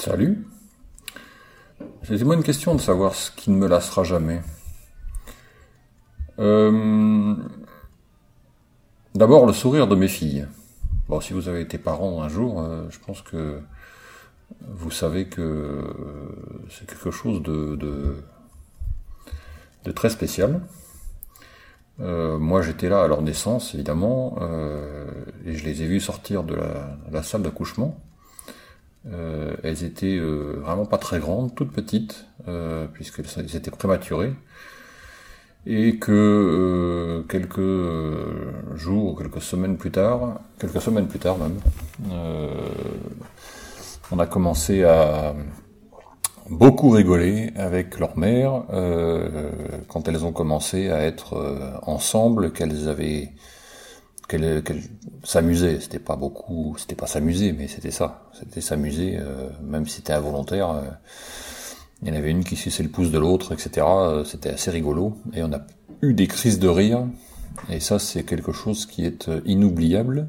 Salut. C'était moi une question de savoir ce qui ne me lassera jamais. Euh, d'abord, le sourire de mes filles. Bon, si vous avez été parent un jour, euh, je pense que vous savez que c'est quelque chose de, de, très spécial. Euh, moi, j'étais là à leur naissance, évidemment, et je les ai vus sortir de la salle d'accouchement. Euh, elles étaient euh, vraiment pas très grandes, toutes petites, euh, puisqu'elles étaient prématurées, et que quelques jours, quelques semaines plus tard, quelques semaines plus tard même, on a commencé à beaucoup rigoler avec leur mère quand elles ont commencé à être ensemble, qu'elles avaient qu'elle s'amusait. C'était pas beaucoup, c'était pas s'amuser, mais c'était ça. C'était s'amuser, euh, même si c'était involontaire. Euh, il y en avait une qui suçait le pouce de l'autre, etc. Euh, c'était assez rigolo. Et on a eu des crises de rire. Et ça, c'est quelque chose qui est inoubliable.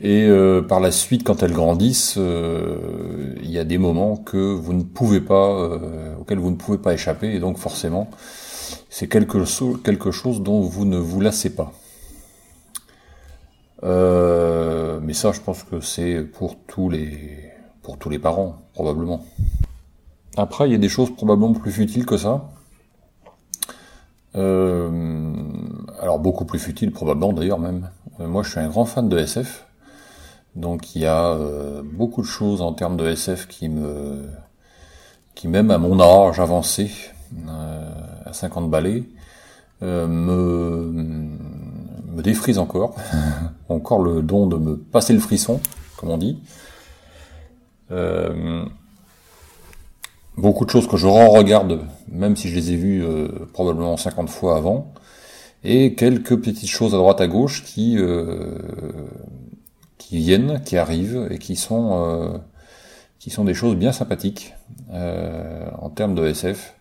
Et par la suite, quand elles grandissent, il y a des moments que vous ne pouvez pas, auxquels vous ne pouvez pas échapper. Et donc forcément, c'est quelque, quelque chose dont vous ne vous lassez pas. Euh, mais ça, je pense que c'est pour tous les pour tous les parents, probablement. Après, il y a des choses probablement plus futiles que ça. Euh, alors beaucoup plus futiles probablement d'ailleurs même. Euh, moi, je suis un grand fan de SF, donc il y a beaucoup de choses en termes de SF qui me qui même à mon âge avancé, à 50 balais, me me défrise encore, encore le don de me passer le frisson, comme on dit. Euh, beaucoup de choses que je re-regarde, même si je les ai vues euh, probablement 50 fois avant, et quelques petites choses à droite à gauche qui euh, viennent, qui arrivent et qui sont qui sont des choses bien sympathiques en termes de SF.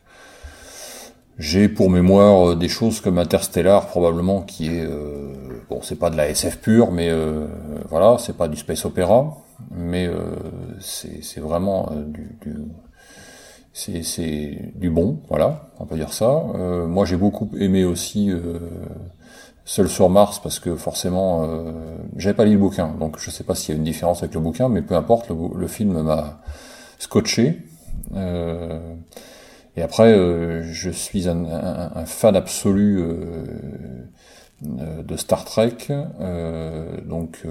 J'ai pour mémoire euh, des choses comme Interstellar probablement qui est euh, bon c'est pas de la SF pure mais euh, voilà c'est pas du space opéra mais euh, c'est vraiment du, du c'est du bon voilà on peut dire ça. Moi j'ai beaucoup aimé aussi Seul sur Mars parce que forcément j'avais pas lu le bouquin donc je sais pas s'il y a une différence avec le bouquin mais peu importe le, le film m'a scotché et après, euh, je suis un, fan absolu euh, euh, de Star Trek. donc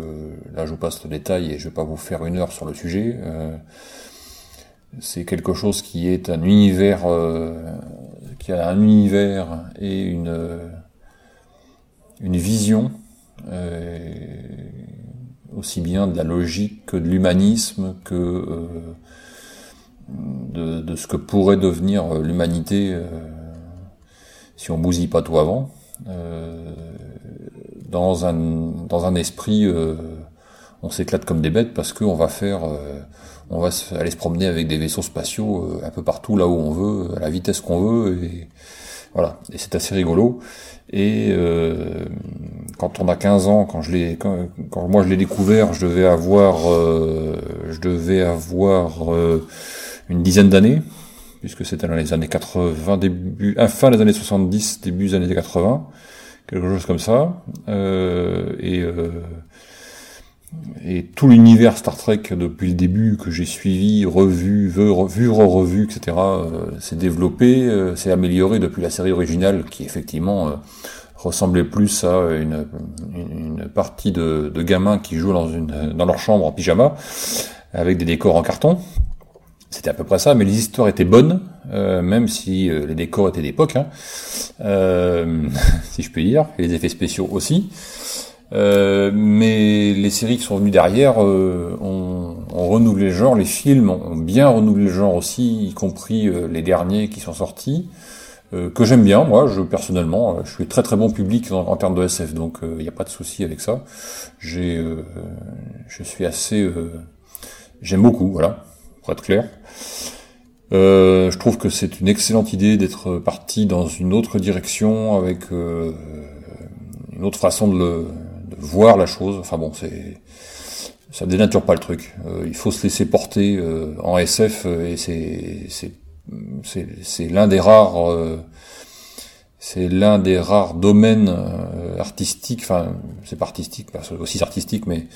là, je vous passe le détail et je vais pas vous faire une heure sur le sujet. c'est quelque chose qui est un univers, qui a un univers et une une vision aussi bien de la logique que de l'humanisme que de, ce que pourrait devenir euh, l'humanité euh, si on bousille pas tout avant, euh, dans un dans un esprit, on s'éclate comme des bêtes parce qu'on va faire, on va aller se promener avec des vaisseaux spatiaux un peu partout là où on veut, à la vitesse qu'on veut, et voilà. Et c'est assez rigolo. Et quand on a 15 ans, quand je l'ai, quand, moi je l'ai découvert, je devais avoir, je devais avoir une dizaine d'années, puisque c'était dans les années 80, début, euh, fin des années 70, début des années 80, quelque chose comme ça. Euh, et, euh, et tout l'univers Star Trek depuis le début que j'ai suivi, revu, vu, revu, revu, etc., s'est développé, s'est amélioré depuis la série originale qui effectivement ressemblait plus à une, une partie de, de, gamins qui jouent dans, une, dans leur chambre en pyjama avec des décors en carton. C'était à peu près ça, mais les histoires étaient bonnes, euh, même si euh, les décors étaient d'époque, hein, euh, si je peux dire, et les effets spéciaux aussi. mais les séries qui sont venues derrière ont, ont, renouvelé le genre, les films ont bien renouvelé le genre aussi, y compris les derniers qui sont sortis, que j'aime bien, moi, je personnellement, je suis très très bon public en, termes de SF, donc il n'y a pas de souci avec ça. J'ai, je suis assez, j'aime beaucoup, voilà pour clair. Euh, je trouve que c'est une excellente idée d'être parti dans une autre direction avec euh, une autre façon de, le, voir la chose. Enfin bon, c'est ça dénature pas le truc. il faut se laisser porter en SF et c'est l'un des rares c'est l'un des rares domaines artistiques, enfin c'est pas artistique, c'est aussi artistique, mais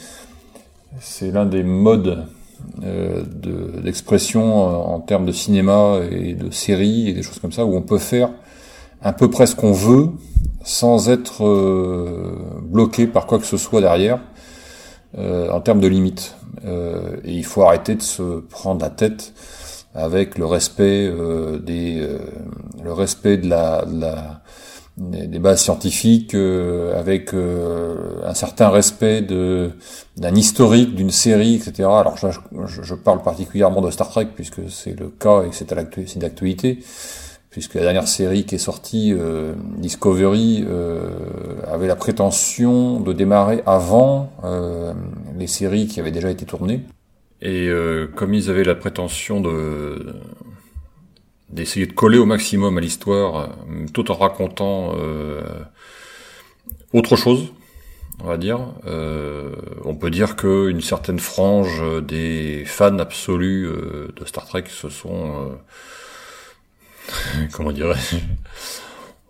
c'est l'un des modes euh, d'expression en termes de cinéma et de séries et des choses comme ça, où on peut faire un peu près ce qu'on veut sans être euh, bloqué par quoi que ce soit derrière euh, en termes de limites. et il faut arrêter de se prendre la tête avec le respect des le respect de la, de la des, bases scientifiques euh, avec euh, un certain respect de d'un historique d'une série etc alors je, je, parle particulièrement de Star Trek puisque c'est le cas et c'est d'actualité puisque la dernière série qui est sortie euh, Discovery avait la prétention de démarrer avant les séries qui avaient déjà été tournées. Et comme ils avaient la prétention de d'essayer de coller au maximum à l'histoire, euh, tout en racontant euh, autre chose, on va dire. Euh, on peut dire qu'une certaine frange des fans absolus de Star Trek se sont, comment dirais-je,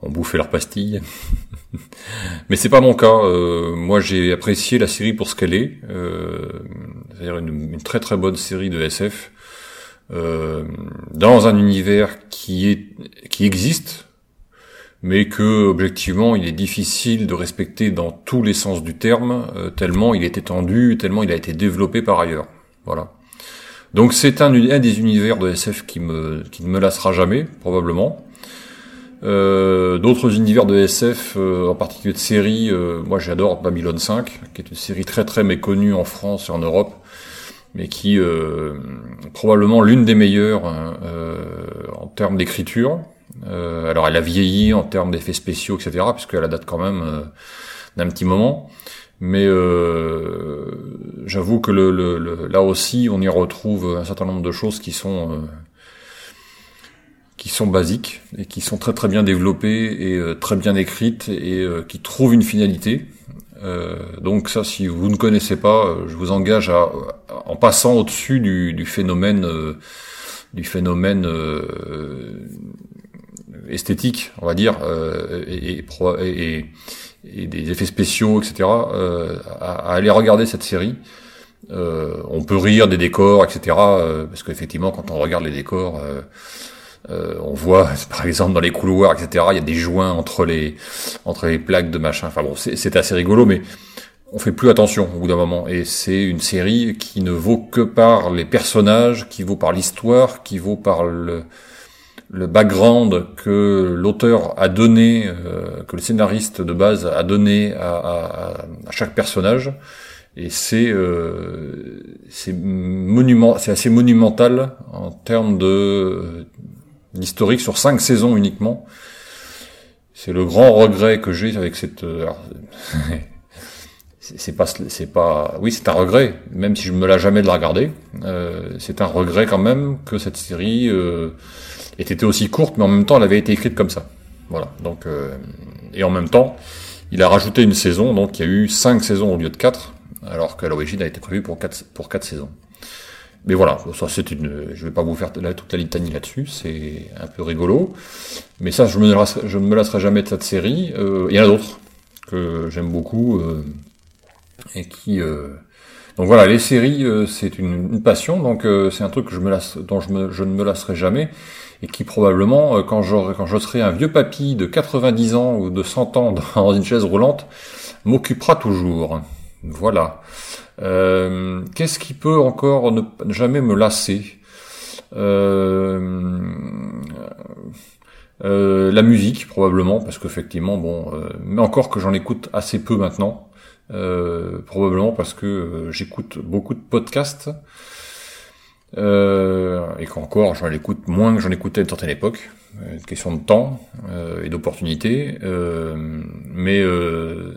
ont bouffé leur pastille. Mais c'est pas mon cas. moi, j'ai apprécié la série pour ce qu'elle est, c'est-à-dire une, une, très très bonne série de SF euh, dans un univers qui est qui existe, mais que objectivement il est difficile de respecter dans tous les sens du terme, euh, tellement il est étendu, tellement il a été développé par ailleurs. Voilà. Donc c'est un, des univers de SF qui me qui ne me lassera jamais probablement. Euh, D'autres univers de SF, euh, en particulier de séries, moi j'adore Babylon 5, qui est une série très très méconnue en France et en Europe, mais qui euh, probablement l'une des meilleures hein, euh, en termes d'écriture. Euh, alors elle a vieilli en termes d'effets spéciaux, etc., puisqu'elle date quand même euh, d'un petit moment. Mais j'avoue que le, le, là aussi, on y retrouve un certain nombre de choses qui sont qui sont basiques et qui sont très très bien développées et très bien écrites et qui trouvent une finalité. Euh, donc ça, si vous ne connaissez pas, euh, je vous engage à, en passant au-dessus du, du, phénomène, euh, du phénomène esthétique, on va dire, et, et, et, des effets spéciaux, etc., à, aller regarder cette série. on peut rire des décors, etc., parce qu'effectivement, quand on regarde les décors, euh, on voit, par exemple, dans les couloirs, etc., il y a des joints entre les entre les plaques de machin. Enfin bon, c'est assez rigolo, mais on fait plus attention au bout d'un moment. Et c'est une série qui ne vaut que par les personnages, qui vaut par l'histoire, qui vaut par le, le background que l'auteur a donné, euh, que le scénariste de base a donné à, à, à chaque personnage. Et c'est euh, monument, c'est assez monumental en termes de l'historique sur cinq saisons uniquement. C'est le grand regret que j'ai avec cette. Euh, c'est pas, c'est pas. Oui, c'est un regret, même si je me l'a jamais de la regarder. Euh, c'est un regret quand même que cette série euh, ait été aussi courte, mais en même temps, elle avait été écrite comme ça. Voilà. Donc, euh, et en même temps, il a rajouté une saison, donc il y a eu cinq saisons au lieu de quatre, alors qu'à l'origine, elle a été prévue pour quatre pour quatre saisons. Mais voilà, ça c'est une. Je vais pas vous faire la litanie là-dessus, c'est un peu rigolo. Mais ça, je, me je ne me lasserai jamais de cette série. Euh, il y en a d'autres que j'aime beaucoup euh, et qui. Euh, donc voilà, les séries, c'est une, passion. Donc c'est un truc que je me dont je, me, je, ne me lasserai jamais et qui probablement, quand quand je serai un vieux papy de 90 ans ou de 100 ans dans une chaise roulante, m'occupera toujours. Voilà. Euh, qu'est-ce qui peut encore ne jamais me lasser? Euh, euh, La musique probablement, parce qu'effectivement, bon, mais encore que j'en écoute assez peu maintenant, probablement parce que j'écoute beaucoup de podcasts. Et qu'encore j'en écoute moins que j'en écoutais à une certaine époque, une question de temps et d'opportunité. mais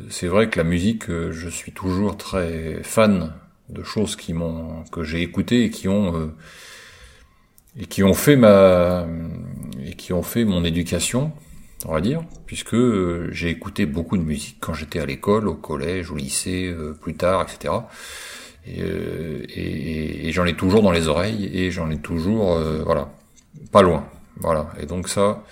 c'est vrai que la musique, je suis toujours très fan de choses qui m'ont que j'ai écoutées et qui ont et qui ont fait ma et qui ont fait mon éducation, on va dire, puisque j'ai écouté beaucoup de musique quand j'étais à l'école, au collège, au lycée, plus tard, etc. et, j'en ai toujours dans les oreilles et j'en ai toujours, voilà, pas loin. Voilà. Et donc ça,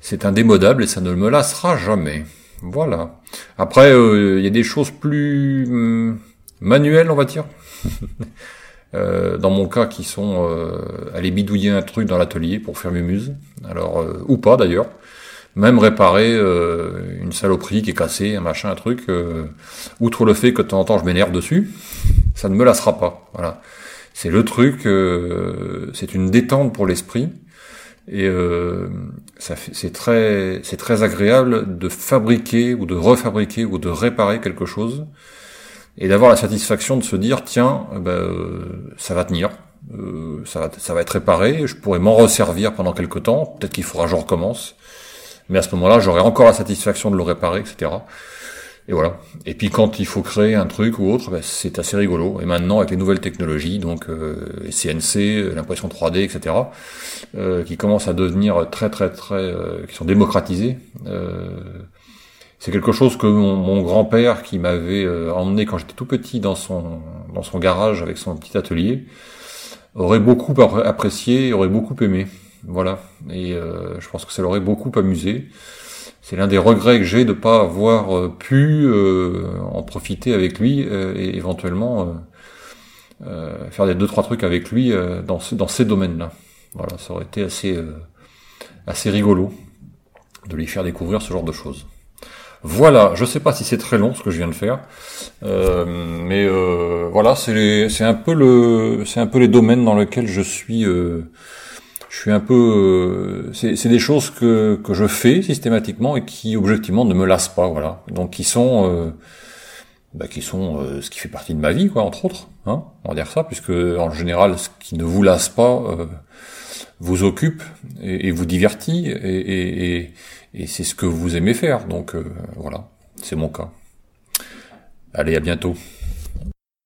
c'est indémodable et ça ne me lassera jamais. Voilà. Après, il y a des choses plus hum, manuelles, on va dire. Euh, dans mon cas, qui sont euh, aller bidouiller un truc dans l'atelier pour faire mes muses, alors euh, ou pas d'ailleurs. Même réparer euh, une saloperie qui est cassée, un machin, un truc. outre le fait que de temps en temps je m'énerve dessus, ça ne me lassera pas. Voilà, c'est le truc. c'est une détente pour l'esprit et ça c'est très, c'est très agréable de fabriquer ou de refabriquer ou de réparer quelque chose et d'avoir la satisfaction de se dire tiens, euh, ben, euh, ça va tenir, euh, ça, va, ça va être réparé, je pourrais m'en resservir pendant quelques temps, peut-être qu'il faudra que je recommence, mais à ce moment-là, j'aurai encore la satisfaction de le réparer, etc. Et voilà. Et puis quand il faut créer un truc ou autre, ben, c'est assez rigolo. Et maintenant, avec les nouvelles technologies, donc les CNC, l'impression 3D, etc., qui commencent à devenir très très très, qui sont démocratisés. C'est quelque chose que mon, grand-père, qui m'avait euh, emmené quand j'étais tout petit dans son dans son garage avec son petit atelier, aurait beaucoup apprécié, aurait beaucoup aimé. Voilà. Et euh, je pense que ça l'aurait beaucoup amusé. C'est l'un des regrets que j'ai de pas avoir euh, pu en profiter avec lui et éventuellement faire des deux trois trucs avec lui dans dans ces domaines-là. Voilà, ça aurait été assez assez rigolo de lui faire découvrir ce genre de choses. Voilà, je sais pas si c'est très long ce que je viens de faire, euh, mais euh, voilà, c'est un peu le, c'est un peu les domaines dans lesquels je suis, euh, je suis un peu, c'est des choses que que je fais systématiquement et qui objectivement ne me lassent pas, voilà, donc qui sont bah, qui sont ce qui fait partie de ma vie, quoi, entre autres. Hein, on va dire ça, puisque en général, ce qui ne vous lasse pas vous occupe et, vous divertit et, et, et c'est ce que vous aimez faire. Donc euh, voilà, c'est mon cas. Allez, à bientôt.